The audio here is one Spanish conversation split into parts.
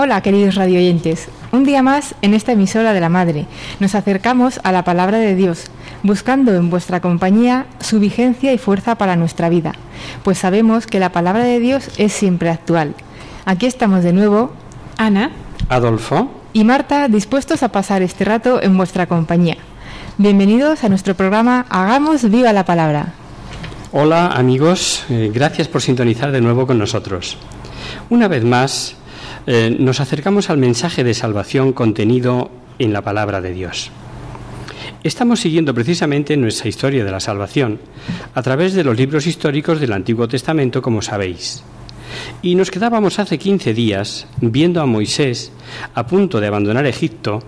Hola queridos radioyentes, un día más en esta emisora de la Madre nos acercamos a la palabra de Dios, buscando en vuestra compañía su vigencia y fuerza para nuestra vida, pues sabemos que la palabra de Dios es siempre actual. Aquí estamos de nuevo, Ana, Adolfo, y Marta dispuestos a pasar este rato en vuestra compañía. Bienvenidos a nuestro programa Hagamos viva la palabra. hola amigos, eh, gracias por sintonizar de nuevo con nosotros. Una vez más, eh, nos acercamos al mensaje de salvación contenido en la palabra de Dios. Estamos siguiendo precisamente nuestra historia de la salvación a través de los libros históricos del Antiguo Testamento, como sabéis. Y nos quedábamos hace 15 días viendo a Moisés a punto de abandonar Egipto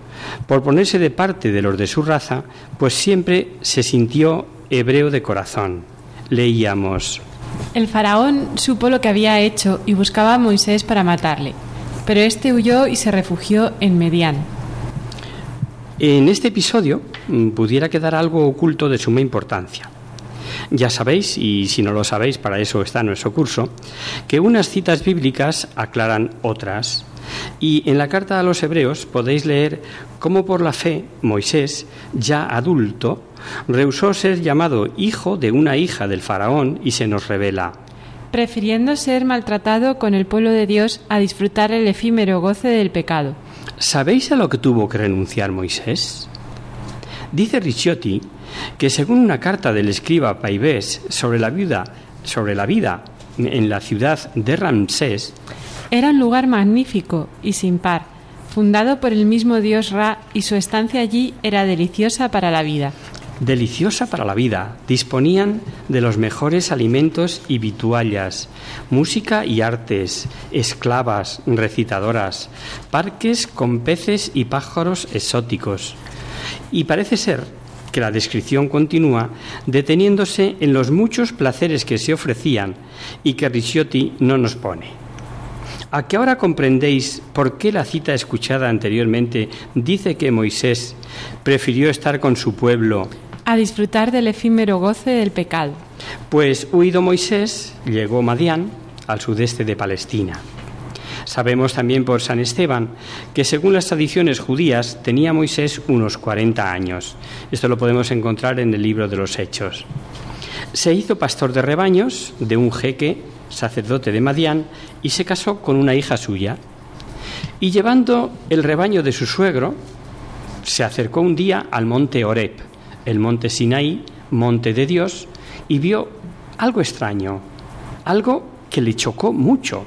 por ponerse de parte de los de su raza, pues siempre se sintió hebreo de corazón. Leíamos, el faraón supo lo que había hecho y buscaba a Moisés para matarle, pero éste huyó y se refugió en Medián. En este episodio mm, pudiera quedar algo oculto de suma importancia. Ya sabéis, y si no lo sabéis, para eso está nuestro curso, que unas citas bíblicas aclaran otras. Y en la carta a los hebreos podéis leer cómo por la fe Moisés, ya adulto, rehusó ser llamado hijo de una hija del faraón y se nos revela. Prefiriendo ser maltratado con el pueblo de Dios a disfrutar el efímero goce del pecado. ¿Sabéis a lo que tuvo que renunciar Moisés? Dice Ricciotti que según una carta del escriba Paivés sobre la vida, sobre la vida en la ciudad de Ramsés, Era un lugar magnífico y sin par, fundado por el mismo dios Ra y su estancia allí era deliciosa para la vida. Deliciosa para la vida, disponían de los mejores alimentos y vituallas, música y artes, esclavas, recitadoras, parques con peces y pájaros exóticos. Y parece ser que la descripción continúa deteniéndose en los muchos placeres que se ofrecían y que Ricciotti no nos pone. ¿A qué ahora comprendéis por qué la cita escuchada anteriormente dice que Moisés prefirió estar con su pueblo A disfrutar del efímero goce del pecado. Pues huido Moisés, llegó Madián al sudeste de Palestina. Sabemos también por San Esteban que según las tradiciones judías tenía Moisés unos 40 años. Esto lo podemos encontrar en el libro de los Hechos. Se hizo pastor de rebaños de un jeque, sacerdote de Madián, y se casó con una hija suya. Y llevando el rebaño de su suegro, se acercó un día al monte Horeb, el monte Sinaí, monte de Dios, y vio algo extraño, algo que le chocó mucho.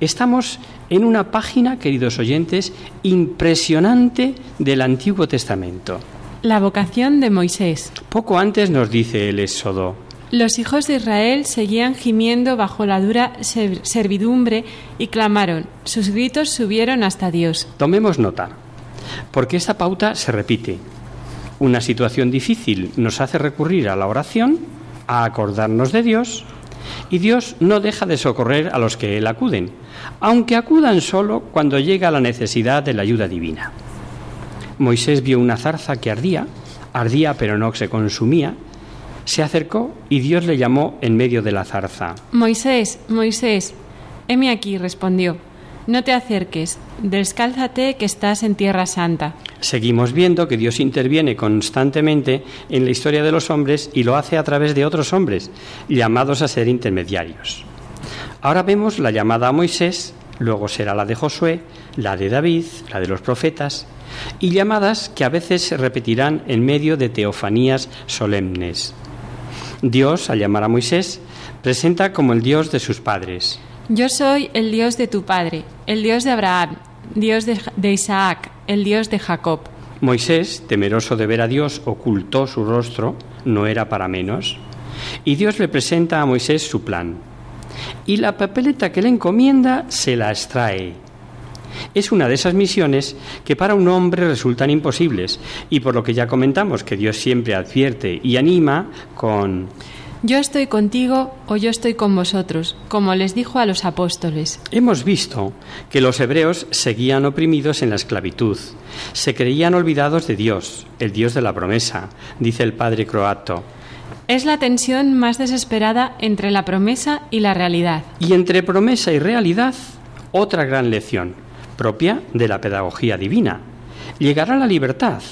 Estamos en una página, queridos oyentes, impresionante del Antiguo Testamento. La vocación de Moisés. Poco antes nos dice el Éxodo, Los hijos de Israel seguían gimiendo bajo la dura ser- servidumbre y clamaron. Sus gritos subieron hasta Dios. Tomemos nota, porque esta pauta se repite. Una situación difícil nos hace recurrir a la oración, a acordarnos de Dios, y Dios no deja de socorrer a los que Él acuden, aunque acudan solo cuando llega la necesidad de la ayuda divina. Moisés vio una zarza que ardía, ardía pero no se consumía, se acercó y Dios le llamó en medio de la zarza. Moisés, Moisés, heme aquí, respondió. No te acerques, descálzate que estás en tierra santa. Seguimos viendo que Dios interviene constantemente en la historia de los hombres y lo hace a través de otros hombres, llamados a ser intermediarios. Ahora vemos la llamada a Moisés, luego será la de Josué, la de David, la de los profetas, y llamadas que a veces se repetirán en medio de teofanías solemnes. Dios, al llamar a Moisés, presenta como el Dios de sus padres. Yo soy el Dios de tu padre, el Dios de Abraham, Dios de, de Isaac, el Dios de Jacob. Moisés, temeroso de ver a Dios, ocultó su rostro, no era para menos, y Dios le presenta a Moisés su plan. Y la papeleta que le encomienda se la extrae. Es una de esas misiones que para un hombre resultan imposibles, y por lo que ya comentamos que Dios siempre advierte y anima con Yo estoy contigo o yo estoy con vosotros, como les dijo a los apóstoles. Hemos visto que los hebreos seguían oprimidos en la esclavitud, se creían olvidados de Dios, el Dios de la promesa, dice el padre croato, Es la tensión más desesperada entre la promesa y la realidad. y entre promesa y realidad, otra gran lección, propia de la pedagogía divina. Llegará la libertad,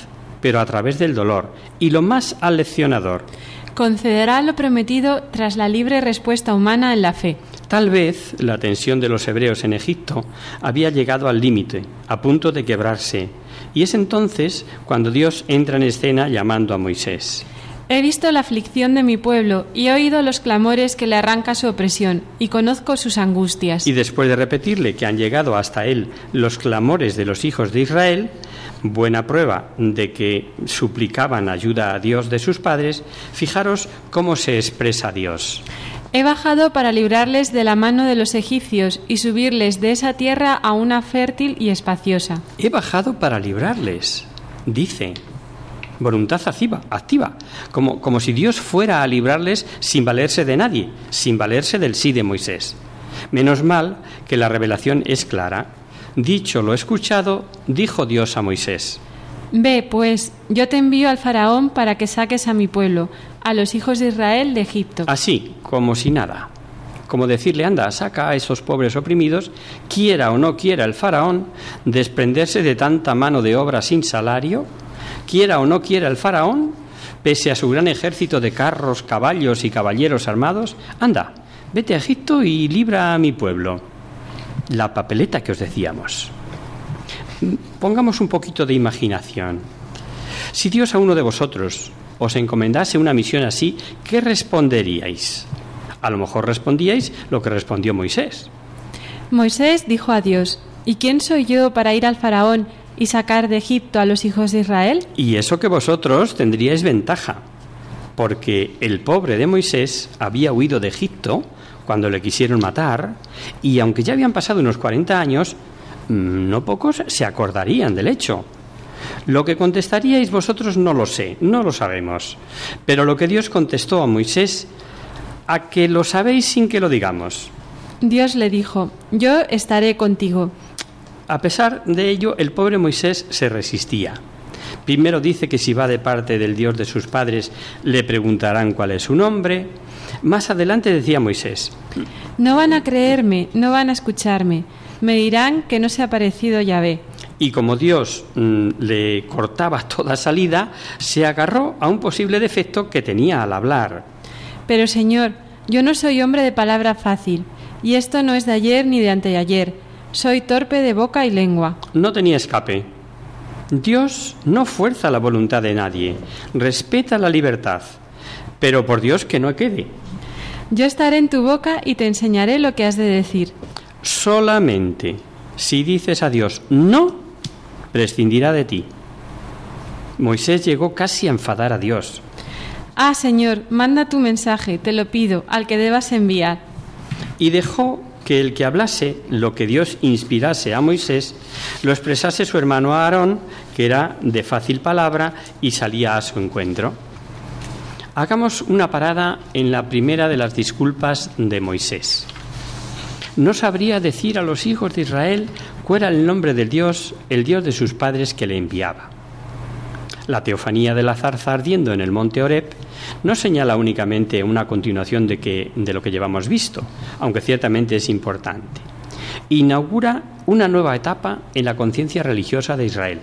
pero a través del dolor, y lo más aleccionador, Concederá lo prometido tras la libre respuesta humana en la fe. Tal vez la tensión de los hebreos en Egipto había llegado al límite, a punto de quebrarse, y es entonces cuando Dios entra en escena llamando a Moisés. He visto la aflicción de mi pueblo y he oído los clamores que le arranca su opresión y conozco sus angustias. Y después de repetirle que han llegado hasta él los clamores de los hijos de Israel, buena prueba de que suplicaban ayuda a Dios de sus padres, fijaros cómo se expresa Dios. He bajado para librarles de la mano de los egipcios y subirles de esa tierra a una fértil y espaciosa. He bajado para librarles, dice. Voluntad activa, activa, como, como si Dios fuera a librarles sin valerse de nadie, sin valerse del sí de Moisés. Menos mal que la revelación es clara. Dicho lo escuchado, dijo Dios a Moisés. Ve, pues, yo te envío al faraón para que saques a mi pueblo, a los hijos de Israel de Egipto. Así, como si nada. Como decirle, anda, saca a esos pobres oprimidos, quiera o no quiera el faraón, desprenderse de tanta mano de obra sin salario, quiera o no quiera el faraón, pese a su gran ejército de carros, caballos y caballeros armados, anda, vete a Egipto y libra a mi pueblo. La papeleta que os decíamos. Pongamos un poquito de imaginación. Si Dios a uno de vosotros os encomendase una misión así, ¿qué responderíais? A lo mejor respondíais lo que respondió Moisés. Moisés dijo a Dios, ¿y quién soy yo para ir al faraón y sacar de Egipto a los hijos de Israel? Y eso que vosotros tendríais ventaja, porque el pobre de Moisés había huido de Egipto cuando le quisieron matar, y aunque ya habían pasado unos 40 años, mm, no pocos se acordarían del hecho. Lo que contestaríais vosotros no lo sé, no lo sabemos. Pero lo que Dios contestó a Moisés, a que lo sabéis sin que lo digamos. Dios le dijo, yo estaré contigo. A pesar de ello, el pobre Moisés se resistía. Primero dice que si va de parte del Dios de sus padres, le preguntarán cuál es su nombre. Más adelante decía Moisés, No van a creerme, no van a escucharme. Me dirán que no se ha parecido Yahvé. y como Dios mm, le cortaba toda salida, se agarró a un posible defecto que tenía al hablar. Pero Señor, yo no soy hombre de palabra fácil, y esto no es de ayer ni de anteayer. Soy torpe de boca y lengua. No tenía escape. Dios no fuerza la voluntad de nadie, respeta la libertad, pero por Dios que no quede. Yo estaré en tu boca y te enseñaré lo que has de decir. Solamente si dices a Dios no, prescindirá de ti. Moisés llegó casi a enfadar a Dios. Ah, Señor, manda tu mensaje, te lo pido, al que debas enviar. y dejó que el que hablase lo que Dios inspirase a Moisés lo expresase su hermano Aarón, que era de fácil palabra y salía a su encuentro. Hagamos una parada en la primera de las disculpas de Moisés. No sabría decir a los hijos de Israel cuál era el nombre del Dios, el Dios de sus padres que le enviaba. La teofanía de la zarza ardiendo en el monte Oreb no señala únicamente una continuación de, que, de lo que llevamos visto, aunque ciertamente es importante. Inaugura una nueva etapa en la conciencia religiosa de Israel.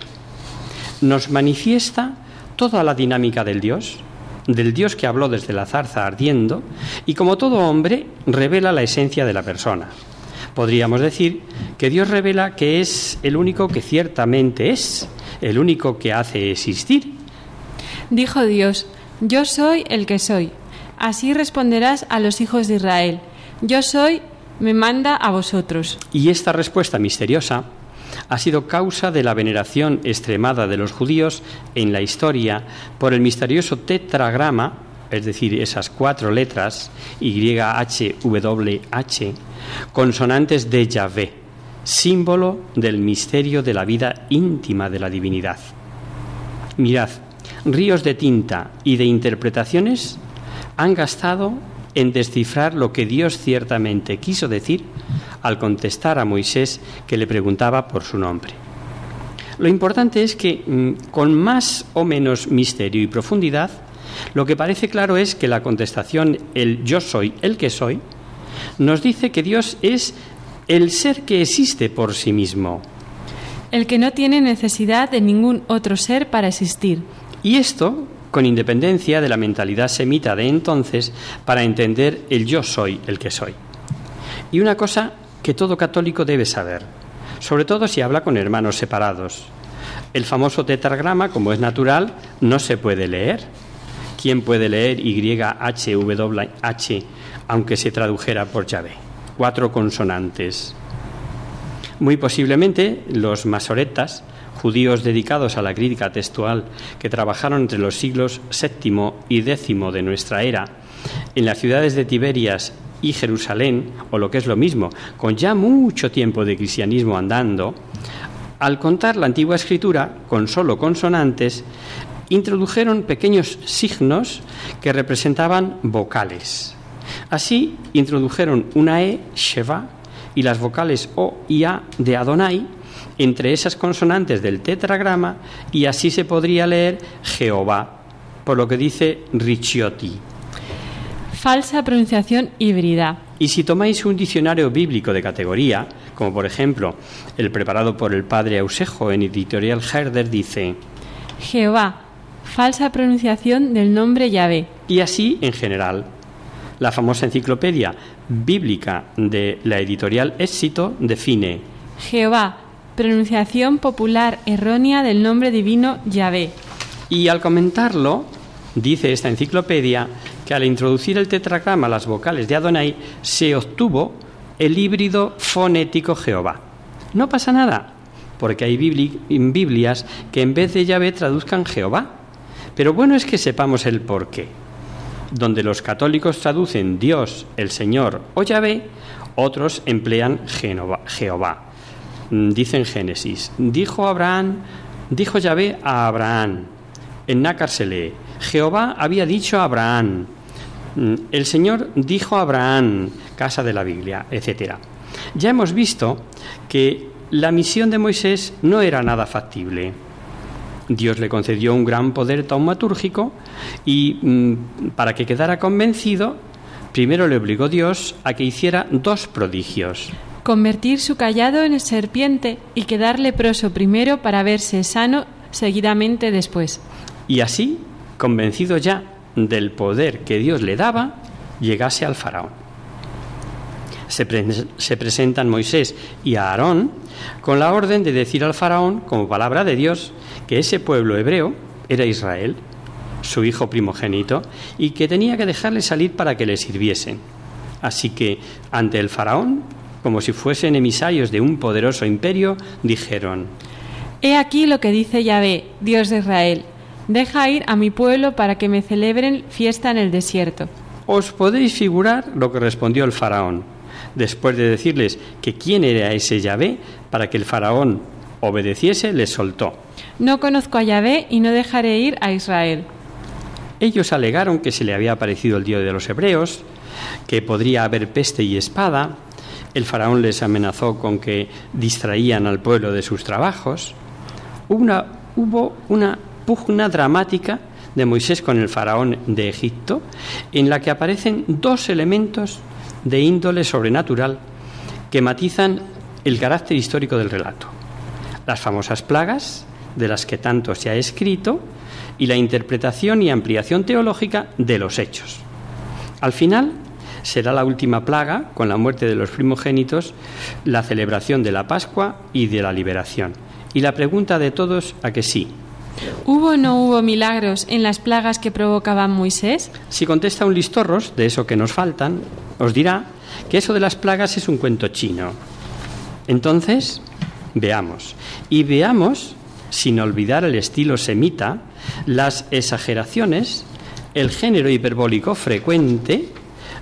Nos manifiesta toda la dinámica del Dios, del Dios que habló desde la zarza ardiendo, y como todo hombre revela la esencia de la persona. Podríamos decir que Dios revela que es el único que ciertamente es, el único que hace existir. Dijo Dios, yo soy el que soy. Así responderás a los hijos de Israel. Yo soy, me manda a vosotros. Y esta respuesta misteriosa ha sido causa de la veneración extremada de los judíos en la historia por el misterioso tetragrama, es decir, esas cuatro letras, YHWH, consonantes de Yahvé, símbolo del misterio de la vida íntima de la divinidad. Mirad, ríos de tinta y de interpretaciones han gastado en descifrar lo que Dios ciertamente quiso decir al contestar a Moisés que le preguntaba por su nombre. Lo importante es que, mm, con más o menos misterio y profundidad, lo que parece claro es que la contestación, el yo soy, el que soy, nos dice que Dios es el ser que existe por sí mismo. El que no tiene necesidad de ningún otro ser para existir. Y esto con independencia de la mentalidad semita de entonces para entender el yo soy el que soy. Y una cosa que todo católico debe saber, sobre todo si habla con hermanos separados. El famoso tetragrama, como es natural, no se puede leer. ¿Quién puede leer YHWH aunque se tradujera por llave? Cuatro consonantes. Muy posiblemente los masoretas, judíos dedicados a la crítica textual que trabajaron entre los siglos VII y X de nuestra era en las ciudades de Tiberias y Jerusalén, o lo que es lo mismo, con ya mucho tiempo de cristianismo andando, al contar la antigua escritura con solo consonantes, introdujeron pequeños signos que representaban vocales. Así introdujeron una E, Sheva, y las vocales O y A de Adonai entre esas consonantes del tetragrama y así se podría leer Jehová, por lo que dice Ricciotti. Falsa pronunciación híbrida. Y si tomáis un diccionario bíblico de categoría, como por ejemplo el preparado por el padre Ausejo en editorial Herder, dice Jehová, falsa pronunciación del nombre Yahvé. Y así en general. La famosa enciclopedia bíblica de la editorial Éxito define Jehová, pronunciación popular errónea del nombre divino Yahvé. Y al comentarlo, dice esta enciclopedia que al introducir el tetragrama las vocales de Adonai se obtuvo el híbrido fonético Jehová. No pasa nada, porque hay Biblias que en vez de Yahvé traduzcan Jehová. Pero bueno es que sepamos el por qué. Donde los católicos traducen Dios, el Señor o Yahvé, otros emplean Jehová. Mm, dice en Génesis, dijo Abraham, dijo Yahvé a Abraham, en Nácar se lee, Jehová había dicho a Abraham, mm, el Señor dijo a Abraham, casa de la Biblia, etc. Ya hemos visto que la misión de Moisés no era nada factible. Dios le concedió un gran poder taumatúrgico y mm, para que quedara convencido, primero le obligó Dios a que hiciera dos prodigios. Convertir su callado en serpiente y quedar leproso primero para verse sano seguidamente después. Y así convencido ya del poder que Dios le daba, llegase al faraón. Se, presentan Moisés y Aarón con la orden de decir al faraón, como palabra de Dios, que ese pueblo hebreo era Israel, su hijo primogénito, y que tenía que dejarle salir para que le sirviesen. Así que ante el faraón, como si fuesen emisarios de un poderoso imperio, dijeron, He aquí lo que dice Yahvé, Dios de Israel Deja ir a mi pueblo para que me celebren fiesta en el desierto. Os podéis figurar lo que respondió el faraón, después de decirles que quién era ese Yahvé, para que el faraón obedeciese, les soltó. No conozco a Yahvé y no dejaré ir a Israel. Ellos alegaron que se le había aparecido el Dios de los hebreos, que podría haber peste y espada. El faraón les amenazó con que distraían al pueblo de sus trabajos. Una, hubo una pugna dramática de Moisés con el faraón de Egipto, en la que aparecen dos elementos de índole sobrenatural que matizan el carácter histórico del relato. Las famosas plagas, de las que tanto se ha escrito, y la interpretación y ampliación teológica de los hechos. Al final, será la última plaga, con la muerte de los primogénitos, la celebración de la Pascua y de la liberación. Y la pregunta de todos a que sí. ¿Hubo o no hubo milagros en las plagas que provocaba Moisés? Si contesta un listorros de eso que nos faltan, os dirá que eso de las plagas es un cuento chino. Entonces, veamos. Y veamos, sin olvidar el estilo semita, las exageraciones, el género hiperbólico frecuente,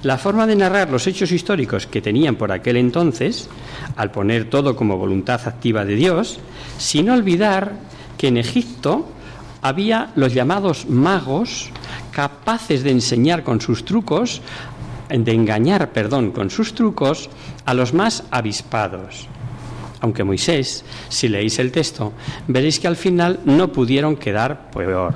la forma de narrar los hechos históricos que tenían por aquel entonces, al poner todo como voluntad activa de Dios, sin olvidar que en Egipto había los llamados magos capaces de enseñar con sus trucos, de engañar, perdón, con sus trucos a los más avispados. Aunque Moisés, si leéis el texto, veréis que al final no pudieron quedar peor.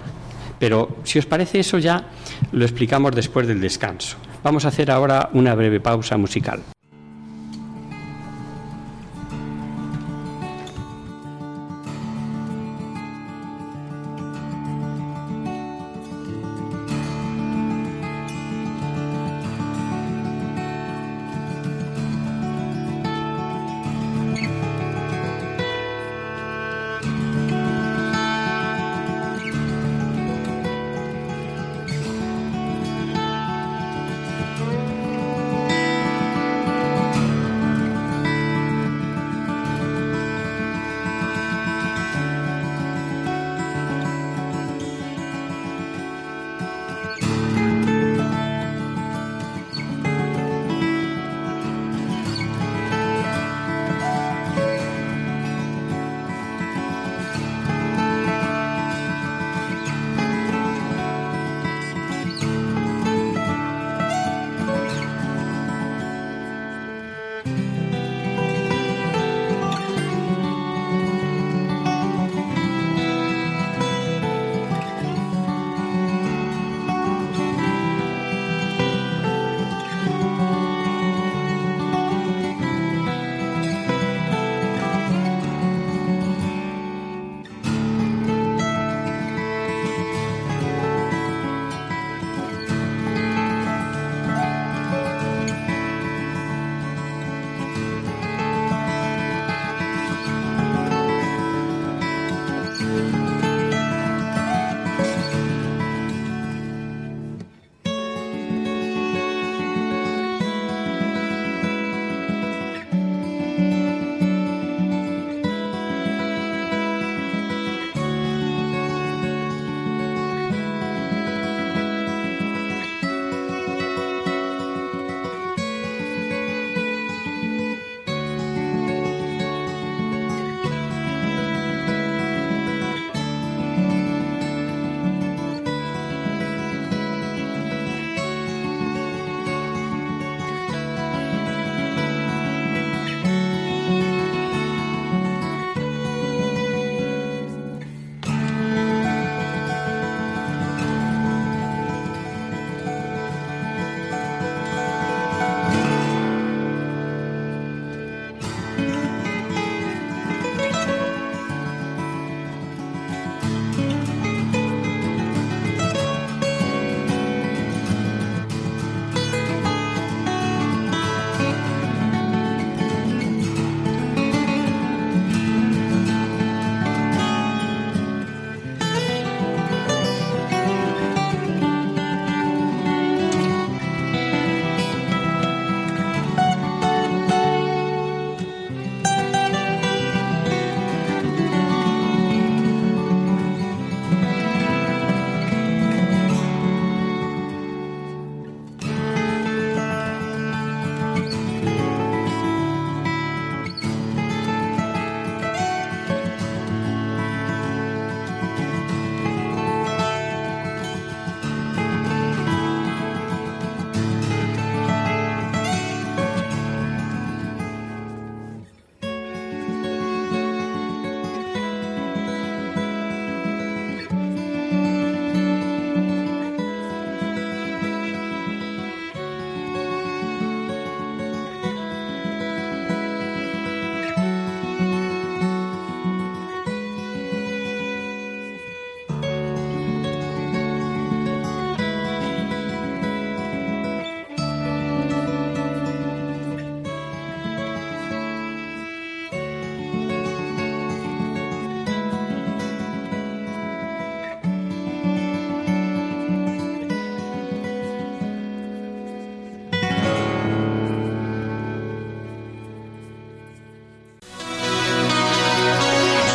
Pero si os parece eso ya lo explicamos después del descanso. Vamos a hacer ahora una breve pausa musical.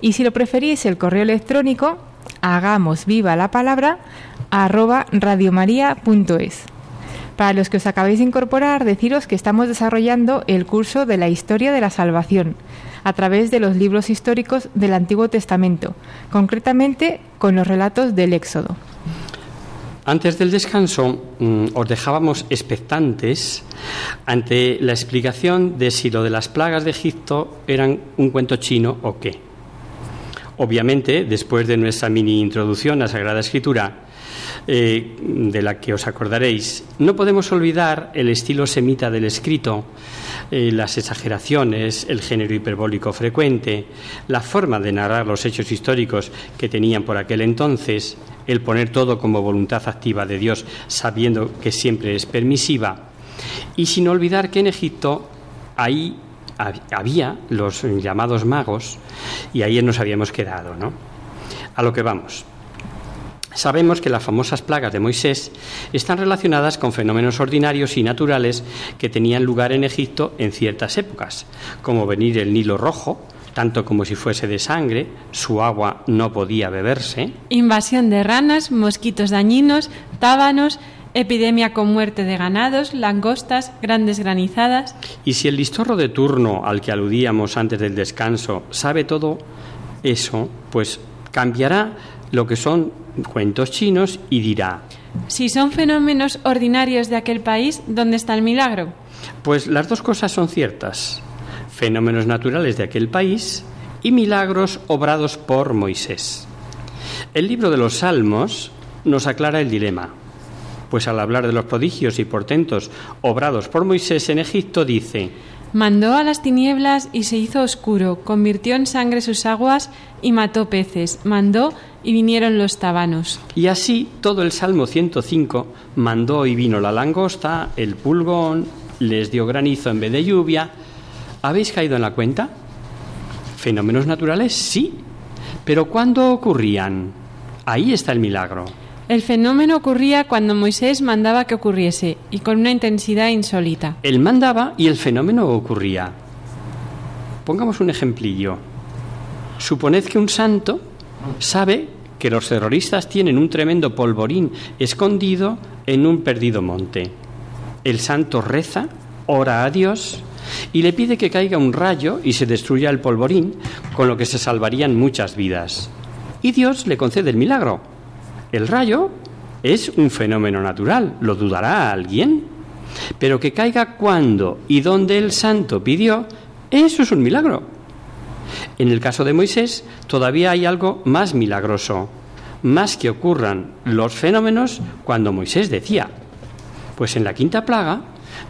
Y si lo preferís, el correo electrónico, hagamos viva la palabra, arroba radiomaria.es. Para los que os acabáis de incorporar, deciros que estamos desarrollando el curso de la historia de la salvación a través de los libros históricos del Antiguo Testamento, concretamente con los relatos del Éxodo. Antes del descanso mm, os dejábamos expectantes ante la explicación de si lo de las plagas de Egipto eran un cuento chino o qué. Obviamente, después de nuestra mini introducción a Sagrada Escritura, eh, de la que os acordaréis, no podemos olvidar el estilo semita del escrito, eh, las exageraciones, el género hiperbólico frecuente, la forma de narrar los hechos históricos que tenían por aquel entonces, el poner todo como voluntad activa de Dios, sabiendo que siempre es permisiva, y sin olvidar que en Egipto ahí había los llamados magos, y ahí nos habíamos quedado, ¿no? A lo que vamos. Sabemos que las famosas plagas de Moisés están relacionadas con fenómenos ordinarios y naturales que tenían lugar en Egipto en ciertas épocas, como venir el Nilo rojo, tanto como si fuese de sangre, su agua no podía beberse, Invasión de ranas, mosquitos dañinos, tábanos, epidemia con muerte de ganados, langostas, grandes granizadas. y si el listorro de turno al que aludíamos antes del descanso sabe todo eso, pues cambiará lo que son cuentos chinos y dirá, Si son fenómenos ordinarios de aquel país, ¿dónde está el milagro? Pues las dos cosas son ciertas. Fenómenos naturales de aquel país y milagros obrados por Moisés. El libro de los Salmos nos aclara el dilema, pues al hablar de los prodigios y portentos obrados por Moisés en Egipto dice, Mandó a las tinieblas y se hizo oscuro, convirtió en sangre sus aguas y mató peces, mandó y vinieron los tabanos. y así todo el Salmo 105 mandó y vino la langosta, el pulgón, les dio granizo en vez de lluvia. ¿Habéis caído en la cuenta? Fenómenos naturales, sí. Pero ¿cuándo ocurrían? Ahí está el milagro. El fenómeno ocurría cuando Moisés mandaba que ocurriese y con una intensidad insólita. Él mandaba y el fenómeno ocurría. Pongamos un ejemplillo. Suponed que un santo sabe que los terroristas tienen un tremendo polvorín escondido en un perdido monte. El santo reza, ora a Dios y le pide que caiga un rayo y se destruya el polvorín, con lo que se salvarían muchas vidas. Y Dios le concede el milagro. El rayo es un fenómeno natural, ¿lo dudará alguien? Pero que caiga cuando y donde el santo pidió, eso es un milagro. En el caso de Moisés todavía hay algo más milagroso, más que ocurran los fenómenos cuando Moisés decía. Pues en la quinta plaga,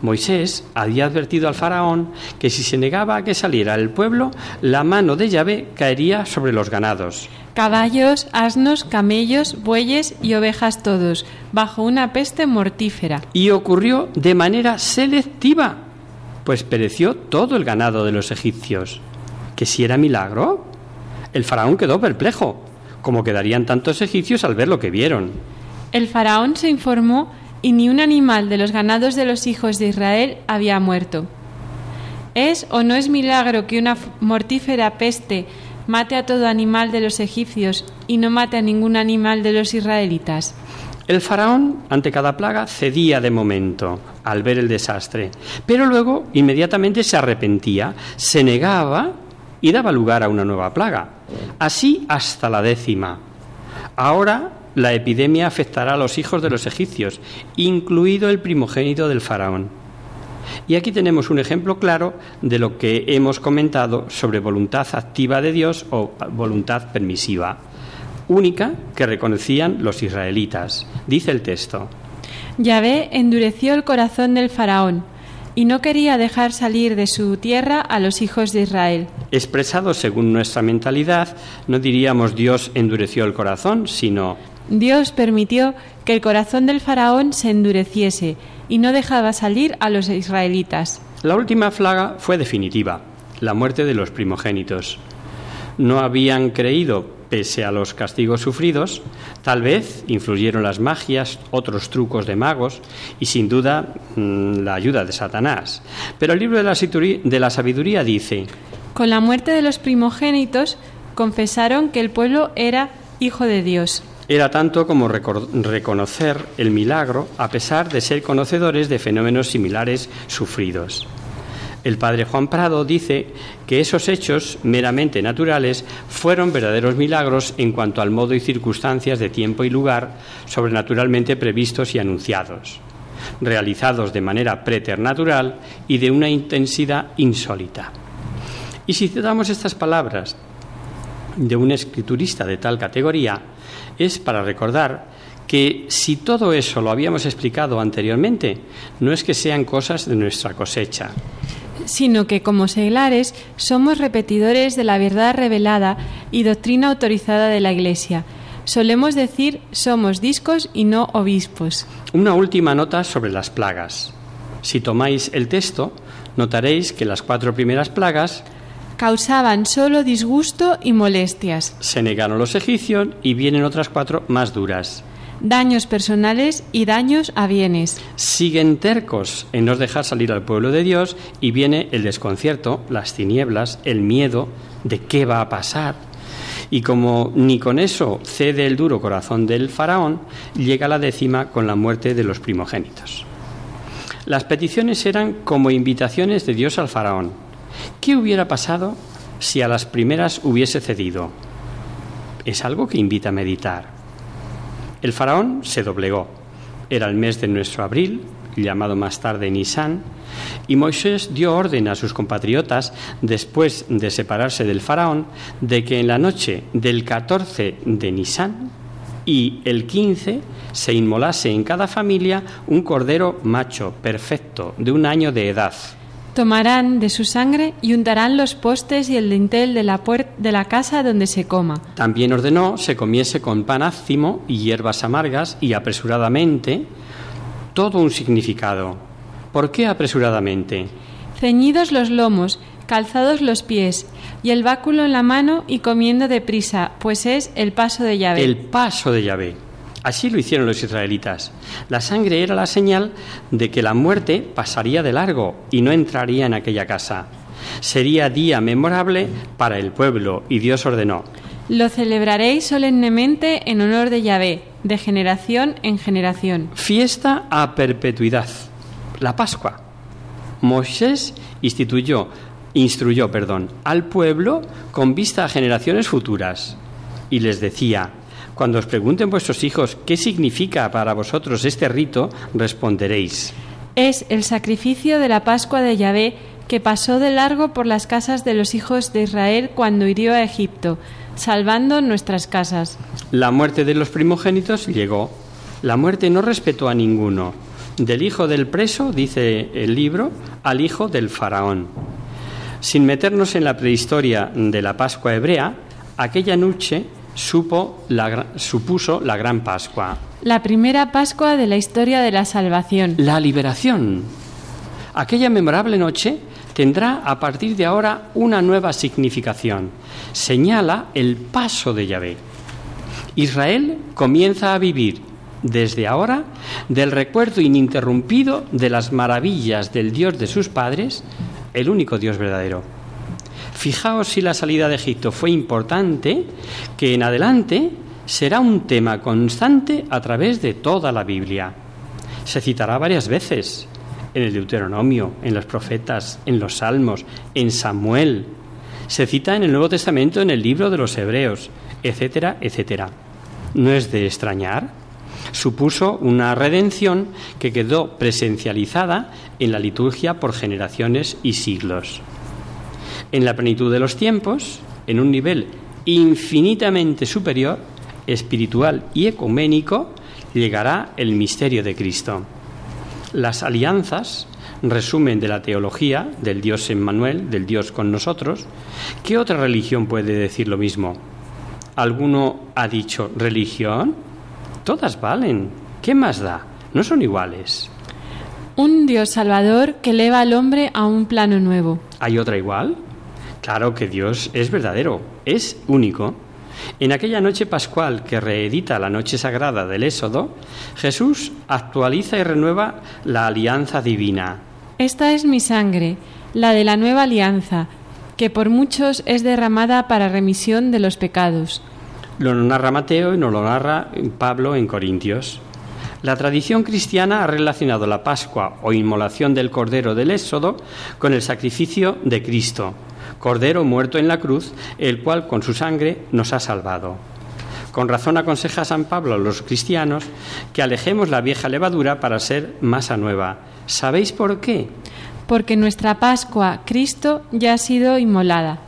Moisés había advertido al faraón que si se negaba a que saliera el pueblo, la mano de Yahvé caería sobre los ganados. Caballos, asnos, camellos, bueyes y ovejas todos, bajo una peste mortífera. Y ocurrió de manera selectiva, pues pereció todo el ganado de los egipcios. ¿Que si era milagro? El faraón quedó perplejo, como quedarían tantos egipcios al ver lo que vieron. El faraón se informó y ni un animal de los ganados de los hijos de Israel había muerto. ¿Es o no es milagro que una mortífera peste mate a todo animal de los egipcios y no mate a ningún animal de los israelitas? El faraón, ante cada plaga, cedía de momento al ver el desastre, pero luego inmediatamente se arrepentía, se negaba y daba lugar a una nueva plaga. Así hasta la décima. Ahora la epidemia afectará a los hijos de los egipcios, incluido el primogénito del faraón. Y aquí tenemos un ejemplo claro de lo que hemos comentado sobre voluntad activa de Dios o voluntad permisiva, única que reconocían los israelitas. Dice el texto, Yahvé endureció el corazón del faraón y no quería dejar salir de su tierra a los hijos de Israel. Expresado según nuestra mentalidad, no diríamos Dios endureció el corazón, sino Dios permitió que el corazón del faraón se endureciese y no dejaba salir a los israelitas. La última plaga fue definitiva, la muerte de los primogénitos. No habían creído, pese a los castigos sufridos, tal vez influyeron las magias, otros trucos de magos y sin duda mm, la ayuda de Satanás. Pero el libro de la, situri- de la sabiduría dice, Con la muerte de los primogénitos confesaron que el pueblo era hijo de Dios. Era tanto como reconocer el milagro a pesar de ser conocedores de fenómenos similares sufridos. El padre Juan Prado dice que esos hechos meramente naturales fueron verdaderos milagros en cuanto al modo y circunstancias de tiempo y lugar sobrenaturalmente previstos y anunciados, realizados de manera preternatural y de una intensidad insólita. Y si citamos estas palabras de un escriturista de tal categoría es para recordar que si todo eso lo habíamos explicado anteriormente, no es que sean cosas de nuestra cosecha. sino que como seglares somos repetidores de la verdad revelada y doctrina autorizada de la Iglesia. Solemos decir somos discos y no obispos. Una última nota sobre las plagas. Si tomáis el texto, notaréis que las cuatro primeras plagas Causaban solo disgusto y molestias, se negaron los egipcios y vienen otras cuatro más duras. daños personales y daños a bienes. Siguen tercos en no dejar salir al pueblo de Dios y viene el desconcierto, las tinieblas, el miedo de qué va a pasar. Y como ni con eso cede el duro corazón del faraón, llega la décima con la muerte de los primogénitos. Las peticiones eran como invitaciones de Dios al faraón. ¿Qué hubiera pasado si a las primeras hubiese cedido? Es algo que invita a meditar. El faraón se doblegó. Era el mes de nuestro abril, llamado más tarde Nisan, y Moisés dio orden a sus compatriotas, después de separarse del faraón, de que en la noche del 14 de Nisan y el 15 se inmolase en cada familia un cordero macho, perfecto, de un año de edad. Tomarán de su sangre y untarán los postes y el dintel de la, de la casa donde se coma. También ordenó se comiese con pan ácimo y hierbas amargas y apresuradamente todo un significado. ¿Por qué apresuradamente? Ceñidos los lomos, calzados los pies, y el báculo en la mano y comiendo deprisa, pues es el paso de llave. El paso de Yahvé. Así lo hicieron los israelitas. La sangre era la señal de que la muerte pasaría de largo y no entraría en aquella casa. Sería día memorable para el pueblo y Dios ordenó. Lo celebraréis solemnemente en honor de Yahvé, de generación en generación. Fiesta a perpetuidad. La Pascua. Moisés instituyó, instruyó, perdón, al pueblo con vista a generaciones futuras y les decía: Cuando os pregunten vuestros hijos qué significa para vosotros este rito, responderéis: Es el sacrificio de la Pascua de Yahvé que pasó de largo por las casas de los hijos de Israel cuando hirió a Egipto, salvando nuestras casas. La muerte de los primogénitos llegó. La muerte no respetó a ninguno. Del hijo del preso, dice el libro, al hijo del faraón. Sin meternos en la prehistoria de la Pascua hebrea, aquella noche supo la supuso la gran Pascua, La primera Pascua de la historia de la salvación. la liberación. Aquella memorable noche tendrá a partir de ahora una nueva significación. Señala el paso de Yahvé. Israel comienza a vivir desde ahora del recuerdo ininterrumpido de las maravillas del Dios de sus padres, el único Dios verdadero. Fijaos si la salida de Egipto fue importante, que en adelante será un tema constante a través de toda la Biblia. Se citará varias veces en el Deuteronomio, en los profetas, en los Salmos, en Samuel. Se cita en el Nuevo Testamento, en el libro de los Hebreos, etcétera, etcétera. ¿No es de extrañar? Supuso una redención que quedó presencializada en la liturgia por generaciones y siglos. En la plenitud de los tiempos, en un nivel infinitamente superior, espiritual y ecuménico, llegará el misterio de Cristo. Las alianzas resumen de la teología, del Dios Emmanuel, del Dios con nosotros, ¿qué otra religión puede decir lo mismo? ¿Alguno ha dicho religión? Todas valen. ¿Qué más da? No son iguales. Un Dios salvador que eleva al hombre a un plano nuevo. ¿Hay otra igual? Claro que Dios es verdadero, es único. En aquella noche pascual que reedita la noche sagrada del Éxodo, Jesús actualiza y renueva la alianza divina. Esta es mi sangre, la de la nueva alianza, que por muchos es derramada para remisión de los pecados. Lo narra Mateo y nos lo narra Pablo en Corintios. La tradición cristiana ha relacionado la Pascua o inmolación del Cordero del Éxodo con el sacrificio de Cristo, Cordero muerto en la cruz, el cual con su sangre nos ha salvado. Con razón aconseja San Pablo a los cristianos que alejemos la vieja levadura para ser masa nueva. ¿Sabéis por qué? Porque nuestra Pascua, Cristo, ya ha sido inmolada.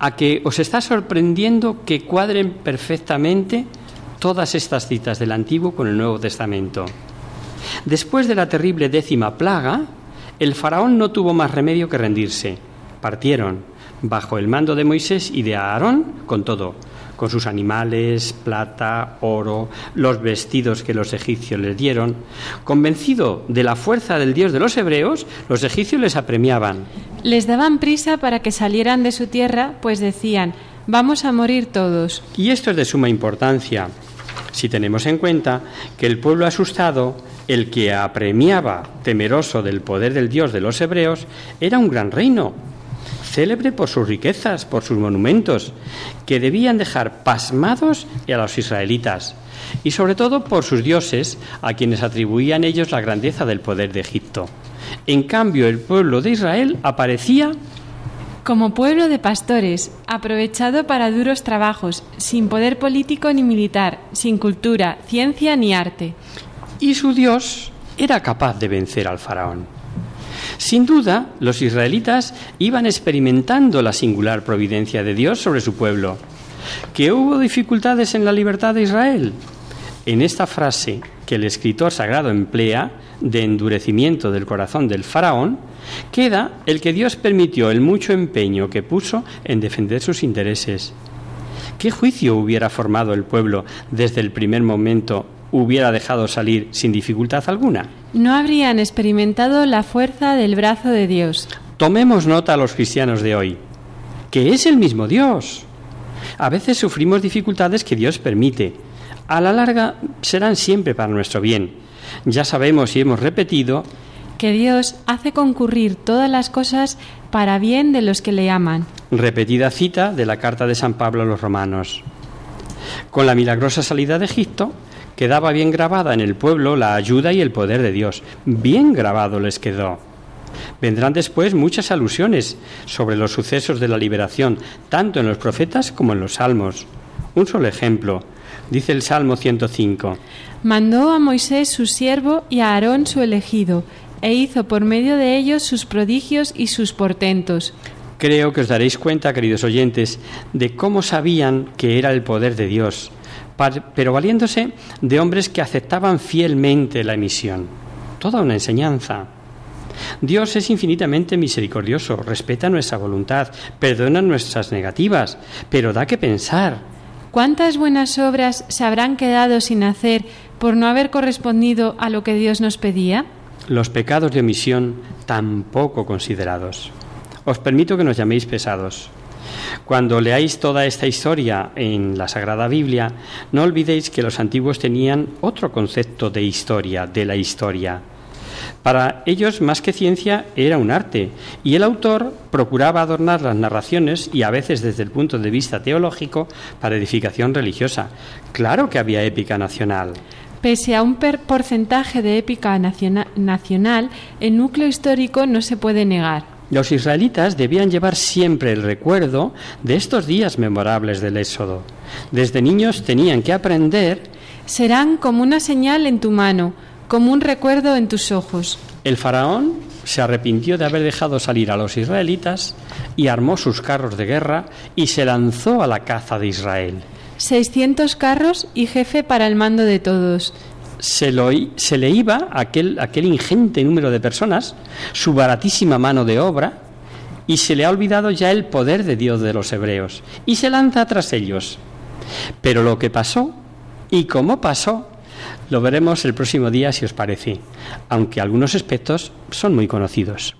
A que os está sorprendiendo que cuadren perfectamente todas estas citas del Antiguo con el Nuevo Testamento. Después de la terrible décima plaga, el faraón no tuvo más remedio que rendirse. Partieron, bajo el mando de Moisés y de Aarón, con todo, con sus animales, plata, oro, los vestidos que los egipcios les dieron. Convencido de la fuerza del Dios de los hebreos, los egipcios les apremiaban. Les daban prisa para que salieran de su tierra, pues decían, vamos a morir todos. Y esto es de suma importancia, si tenemos en cuenta que el pueblo asustado, el que apremiaba, temeroso del poder del Dios de los hebreos, era un gran reino, célebre por sus riquezas, por sus monumentos, que debían dejar pasmados a los israelitas, y sobre todo por sus dioses, a quienes atribuían ellos la grandeza del poder de Egipto. En cambio, el pueblo de Israel aparecía como pueblo de pastores, aprovechado para duros trabajos, sin poder político ni militar, sin cultura, ciencia ni arte. Y su Dios era capaz de vencer al faraón. Sin duda, los israelitas iban experimentando la singular providencia de Dios sobre su pueblo. ¿Que hubo dificultades en la libertad de Israel? En esta frase que el escritor sagrado emplea, de endurecimiento del corazón del faraón, queda el que Dios permitió el mucho empeño que puso en defender sus intereses. ¿Qué juicio hubiera formado el pueblo desde el primer momento hubiera dejado salir sin dificultad alguna? No habrían experimentado la fuerza del brazo de Dios. Tomemos nota a los cristianos de hoy, que es el mismo Dios. A veces sufrimos dificultades que Dios permite. A la larga serán siempre para nuestro bien. Ya sabemos y hemos repetido que Dios hace concurrir todas las cosas para bien de los que le aman. Repetida cita de la carta de San Pablo a los romanos. Con la milagrosa salida de Egipto, quedaba bien grabada en el pueblo la ayuda y el poder de Dios. Bien grabado les quedó. Vendrán después muchas alusiones sobre los sucesos de la liberación, tanto en los profetas como en los salmos. Un solo ejemplo. Dice el Salmo 105. Mandó a Moisés su siervo y a Aarón su elegido, e hizo por medio de ellos sus prodigios y sus portentos. Creo que os daréis cuenta, queridos oyentes, de cómo sabían que era el poder de Dios, pero valiéndose de hombres que aceptaban fielmente la emisión. Toda una enseñanza. Dios es infinitamente misericordioso, respeta nuestra voluntad, perdona nuestras negativas, pero da que pensar. ¿Cuántas buenas obras se habrán quedado sin hacer por no haber correspondido a lo que Dios nos pedía? los pecados de omisión tampoco considerados. Os permito que nos llaméis pesados. Cuando leáis toda esta historia en la Sagrada Biblia, no olvidéis que los antiguos tenían otro concepto de historia, de la historia. Para ellos, más que ciencia, era un arte, y el autor procuraba adornar las narraciones, y a veces desde el punto de vista teológico, para edificación religiosa. Claro que había épica nacional. Pese a un porcentaje de épica nacional, el núcleo histórico no se puede negar. Los israelitas debían llevar siempre el recuerdo de estos días memorables del Éxodo. Desde niños tenían que aprender serán como una señal en tu mano, como un recuerdo en tus ojos. El faraón se arrepintió de haber dejado salir a los israelitas y armó sus carros de guerra y se lanzó a la caza de Israel. 600 carros y jefe para el mando de todos. Se, le iba aquel, aquel ingente número de personas, su baratísima mano de obra, y se le ha olvidado ya el poder de Dios de los hebreos, y se lanza tras ellos. Pero lo que pasó, y cómo pasó, lo veremos el próximo día si os parece, aunque algunos aspectos son muy conocidos.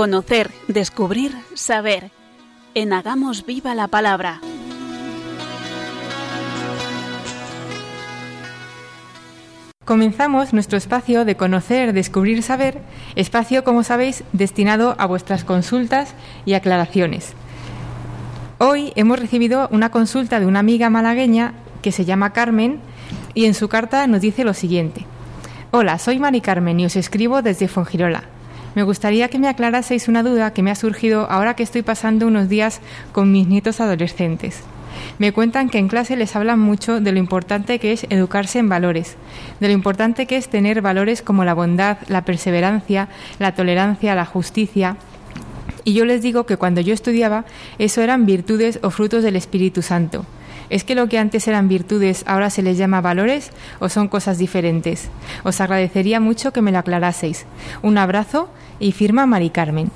Conocer, descubrir, saber. En Hagamos Viva la Palabra. Comenzamos nuestro espacio de conocer, descubrir, saber, espacio, como sabéis, destinado a vuestras consultas y aclaraciones. Hoy hemos recibido una consulta de una amiga malagueña que se llama Carmen y en su carta nos dice lo siguiente. Hola, soy Mari Carmen y os escribo desde Fongirola. Me gustaría que me aclaraseis una duda que me ha surgido ahora que estoy pasando unos días con mis nietos adolescentes. Me cuentan que en clase les hablan mucho de lo importante que es educarse en valores, de lo importante que es tener valores como la bondad, la perseverancia, la tolerancia, la justicia. Y yo les digo que cuando yo estudiaba, eso eran virtudes o frutos del Espíritu Santo. ¿Es que lo que antes eran virtudes ahora se les llama valores o son cosas diferentes? Os agradecería mucho que me lo aclaraseis. Un abrazo y firma Mari Carmen.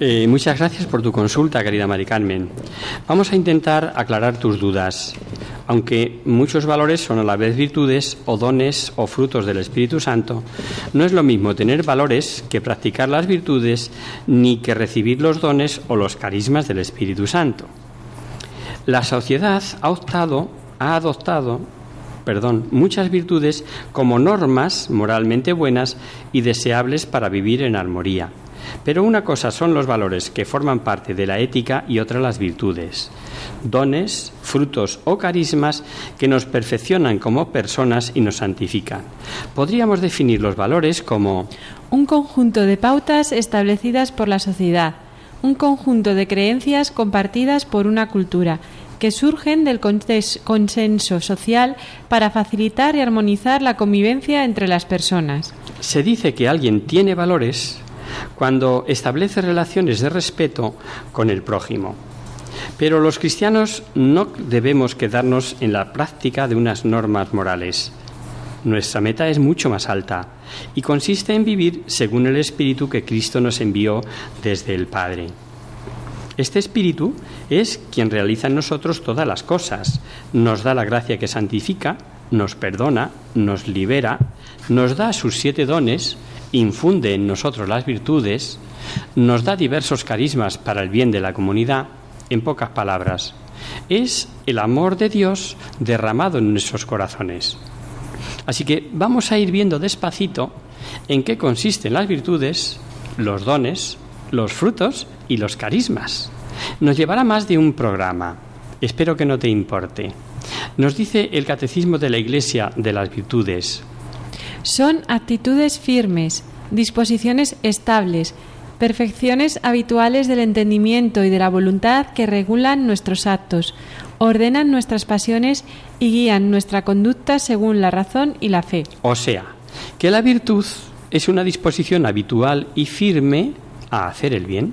Eh, muchas gracias por tu consulta, querida Mari Carmen. Vamos a intentar aclarar tus dudas. Aunque muchos valores son a la vez virtudes o dones o frutos del Espíritu Santo, no es lo mismo tener valores que practicar las virtudes ni que recibir los dones o los carismas del Espíritu Santo. La sociedad ha ha adoptado perdón, muchas virtudes como normas moralmente buenas y deseables para vivir en armonía. Pero una cosa son los valores que forman parte de la ética y otra las virtudes. Dones, frutos o carismas que nos perfeccionan como personas y nos santifican. Podríamos definir los valores como un conjunto de pautas establecidas por la sociedad, un conjunto de creencias compartidas por una cultura que surgen del consenso social para facilitar y armonizar la convivencia entre las personas. Se dice que alguien tiene valores cuando establece relaciones de respeto con el prójimo. Pero los cristianos no debemos quedarnos en la práctica de unas normas morales. Nuestra meta es mucho más alta y consiste en vivir según el Espíritu que Cristo nos envió desde el Padre. Este Espíritu es quien realiza en nosotros todas las cosas, nos da la gracia que santifica, nos perdona, nos libera, nos da sus siete dones, infunde en nosotros las virtudes, nos da diversos carismas para el bien de la comunidad, en pocas palabras, es el amor de Dios derramado en nuestros corazones. Así que vamos a ir viendo despacito en qué consisten las virtudes, los dones, los frutos y los carismas. Nos llevará más de un programa. Espero que no te importe. Nos dice el Catecismo de la Iglesia de las Virtudes. Son actitudes firmes, disposiciones estables, perfecciones habituales del entendimiento y de la voluntad que regulan nuestros actos, ordenan nuestras pasiones y guían nuestra conducta según la razón y la fe. O sea, que la virtud es una disposición habitual y firme a hacer el bien.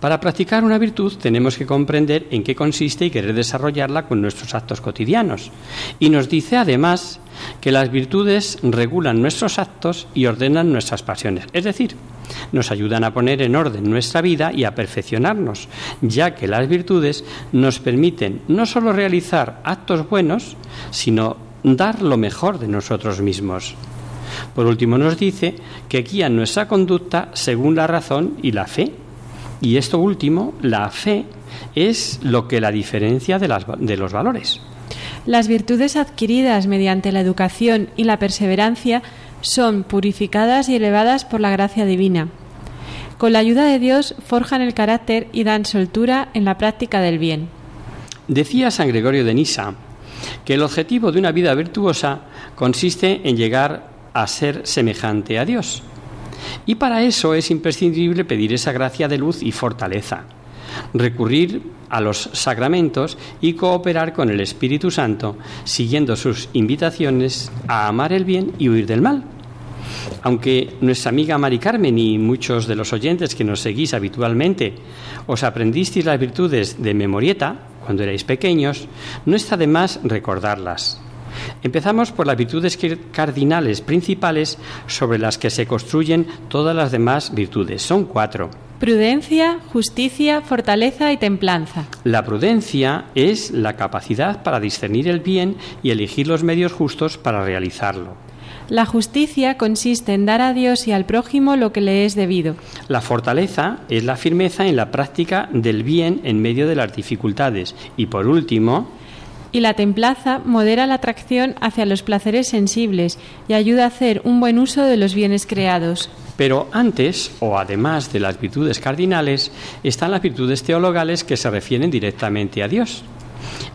Para practicar una virtud tenemos que comprender en qué consiste y querer desarrollarla con nuestros actos cotidianos. Y nos dice además que las virtudes regulan nuestros actos y ordenan nuestras pasiones. Es decir, nos ayudan a poner en orden nuestra vida y a perfeccionarnos, ya que las virtudes nos permiten no solo realizar actos buenos, sino dar lo mejor de nosotros mismos. Por último nos dice que guían nuestra conducta según la razón y la fe. Y esto último, la fe, es lo que la diferencia de, de los valores. Las virtudes adquiridas mediante la educación y la perseverancia son purificadas y elevadas por la gracia divina. Con la ayuda de Dios forjan el carácter y dan soltura en la práctica del bien. Decía San Gregorio de Nisa que el objetivo de una vida virtuosa consiste en llegar a ser semejante a Dios. Y para eso es imprescindible pedir esa gracia de luz y fortaleza, recurrir a los sacramentos y cooperar con el Espíritu Santo, siguiendo sus invitaciones a amar el bien y huir del mal. Aunque nuestra amiga Mari Carmen y muchos de los oyentes que nos seguís habitualmente os aprendisteis las virtudes de memorieta cuando erais pequeños, no está de más recordarlas. Empezamos por las virtudes cardinales principales sobre las que se construyen todas las demás virtudes. Son cuatro. Prudencia, justicia, fortaleza y templanza. La prudencia es la capacidad para discernir el bien y elegir los medios justos para realizarlo. La justicia consiste en dar a Dios y al prójimo lo que le es debido. La fortaleza es la firmeza en la práctica del bien en medio de las dificultades. Y por último, Y la templanza modera la atracción hacia los placeres sensibles y ayuda a hacer un buen uso de los bienes creados. pero antes o además de las virtudes cardinales están las virtudes teologales que se refieren directamente a Dios.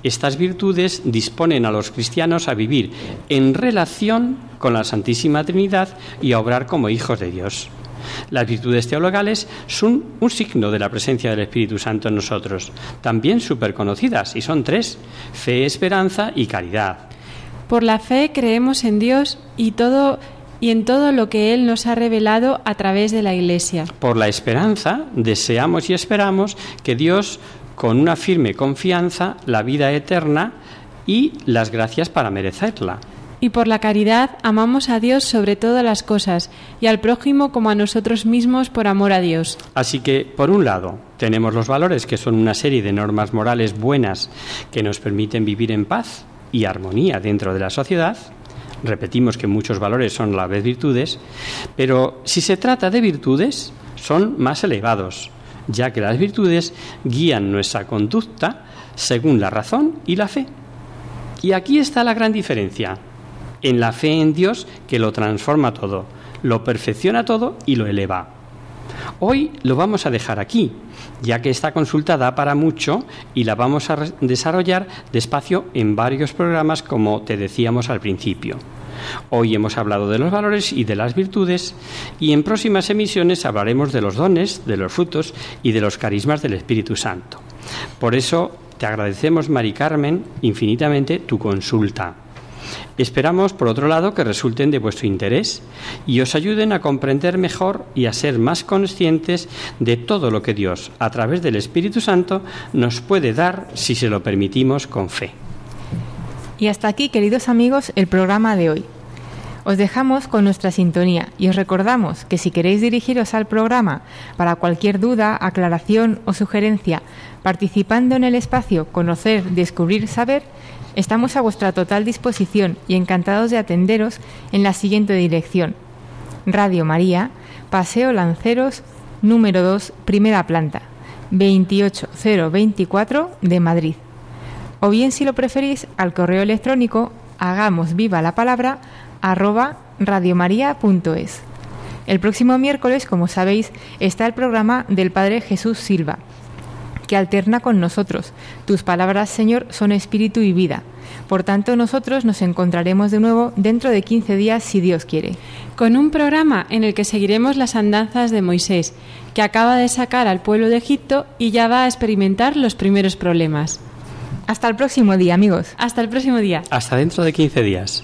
Estas virtudes disponen a los cristianos a vivir en relación con la Santísima Trinidad y a obrar como hijos de Dios. Las virtudes teologales son un signo de la presencia del Espíritu Santo en nosotros, también súper conocidas, y son tres, fe, esperanza y caridad. Por la fe creemos en Dios y todo y en todo lo que él nos ha revelado a través de la Iglesia. Por la esperanza deseamos y esperamos que Dios, con una firme confianza, la vida eterna y las gracias para merecerla. Y por la caridad amamos a Dios sobre todas las cosas y al prójimo como a nosotros mismos por amor a Dios. Así que, por un lado, tenemos los valores, que son una serie de normas morales buenas que nos permiten vivir en paz y armonía dentro de la sociedad. Repetimos que muchos valores son a la vez virtudes, pero si se trata de virtudes, son más elevados, ya que las virtudes guían nuestra conducta según la razón y la fe. Y aquí está la gran diferencia, en la fe en Dios que lo transforma todo, lo perfecciona todo y lo eleva. Hoy lo vamos a dejar aquí, ya que esta consulta da para mucho y la vamos a desarrollar despacio en varios programas como te decíamos al principio. Hoy hemos hablado de los valores y de las virtudes y en próximas emisiones hablaremos de los dones, de los frutos y de los carismas del Espíritu Santo. Por eso te agradecemos, Mari Carmen, infinitamente tu consulta. Esperamos, por otro lado, que resulten de vuestro interés y os ayuden a comprender mejor y a ser más conscientes de todo lo que Dios, a través del Espíritu Santo, nos puede dar si se lo permitimos con fe. Y hasta aquí, queridos amigos, el programa de hoy. Os dejamos con nuestra sintonía y os recordamos que si queréis dirigiros al programa para cualquier duda, aclaración o sugerencia, participando en el espacio Conocer, Descubrir, Saber, estamos a vuestra total disposición y encantados de atenderos en la siguiente dirección. Radio María, Paseo Lanceros, número 2, primera planta, 28024 de Madrid o bien si lo preferís al correo electrónico hagamos viva la palabra arroba radiomaria.es. El próximo miércoles, como sabéis, está el programa del Padre Jesús Silva, que alterna con nosotros. Tus palabras, Señor, son espíritu y vida. Por tanto, nosotros nos encontraremos de nuevo dentro de 15 días, si Dios quiere. Con un programa en el que seguiremos las andanzas de Moisés, que acaba de sacar al pueblo de Egipto y ya va a experimentar los primeros problemas. Hasta el próximo día, amigos. Hasta el próximo día. Hasta dentro de 15 días.